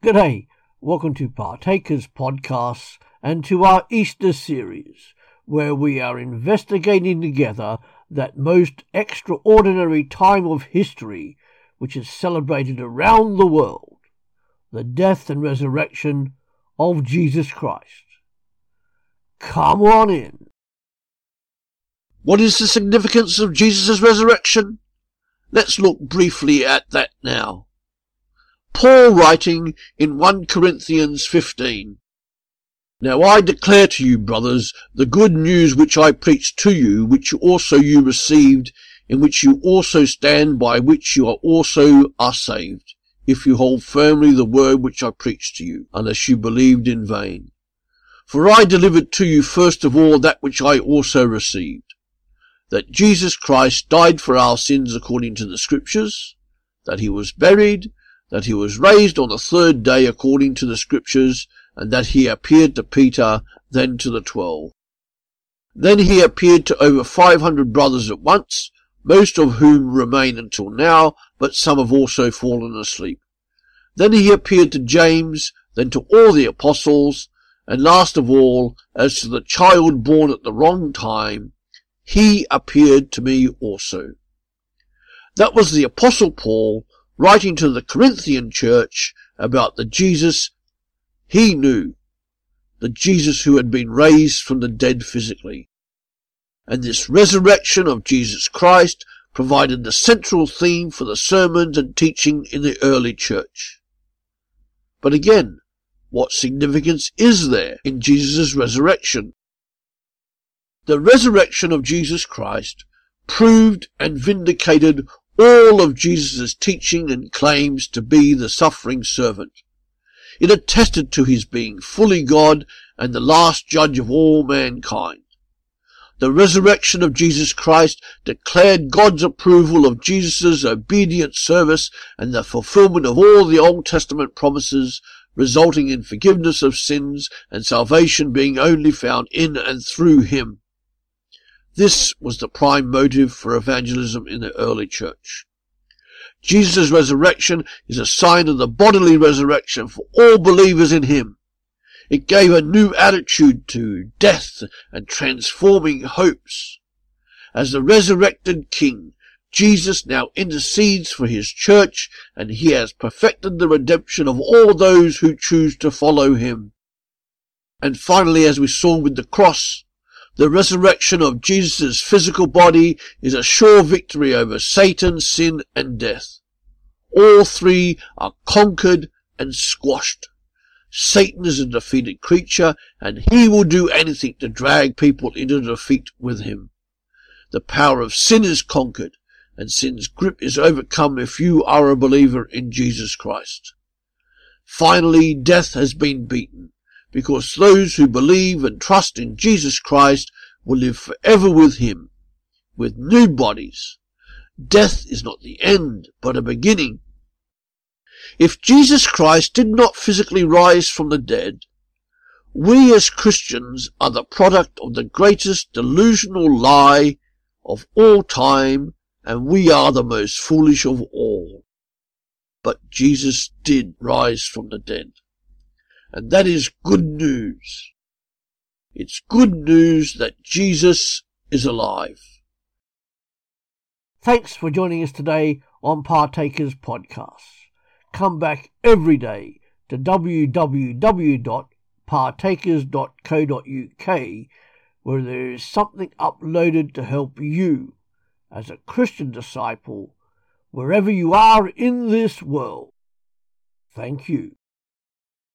G'day, welcome to Partakers Podcasts and to our Easter series, where we are investigating together that most extraordinary time of history which is celebrated around the world the death and resurrection of Jesus Christ. Come on in. What is the significance of Jesus' resurrection? Let's look briefly at that now. Paul writing in 1 Corinthians 15. Now I declare to you, brothers, the good news which I preached to you, which also you received, in which you also stand, by which you are also are saved, if you hold firmly the word which I preached to you, unless you believed in vain. For I delivered to you first of all that which I also received, that Jesus Christ died for our sins according to the scriptures, that he was buried, that he was raised on the third day according to the scriptures, and that he appeared to Peter, then to the twelve. Then he appeared to over five hundred brothers at once, most of whom remain until now, but some have also fallen asleep. Then he appeared to James, then to all the apostles, and last of all, as to the child born at the wrong time, he appeared to me also. That was the apostle Paul writing to the Corinthian church about the Jesus he knew, the Jesus who had been raised from the dead physically. And this resurrection of Jesus Christ provided the central theme for the sermons and teaching in the early church. But again, what significance is there in Jesus' resurrection? The resurrection of Jesus Christ proved and vindicated all of Jesus' teaching and claims to be the suffering servant. It attested to his being fully God and the last judge of all mankind. The resurrection of Jesus Christ declared God's approval of Jesus' obedient service and the fulfillment of all the Old Testament promises, resulting in forgiveness of sins and salvation being only found in and through him. This was the prime motive for evangelism in the early church. Jesus' resurrection is a sign of the bodily resurrection for all believers in him. It gave a new attitude to death and transforming hopes. As the resurrected King, Jesus now intercedes for his church and he has perfected the redemption of all those who choose to follow him. And finally, as we saw with the cross, the resurrection of Jesus' physical body is a sure victory over Satan, sin, and death. All three are conquered and squashed. Satan is a defeated creature, and he will do anything to drag people into defeat with him. The power of sin is conquered, and sin's grip is overcome if you are a believer in Jesus Christ. Finally, death has been beaten because those who believe and trust in Jesus Christ will live forever with him, with new bodies. Death is not the end, but a beginning. If Jesus Christ did not physically rise from the dead, we as Christians are the product of the greatest delusional lie of all time, and we are the most foolish of all. But Jesus did rise from the dead. And that is good news. It's good news that Jesus is alive. Thanks for joining us today on Partakers Podcast. Come back every day to www.partakers.co.uk where there is something uploaded to help you as a Christian disciple wherever you are in this world. Thank you.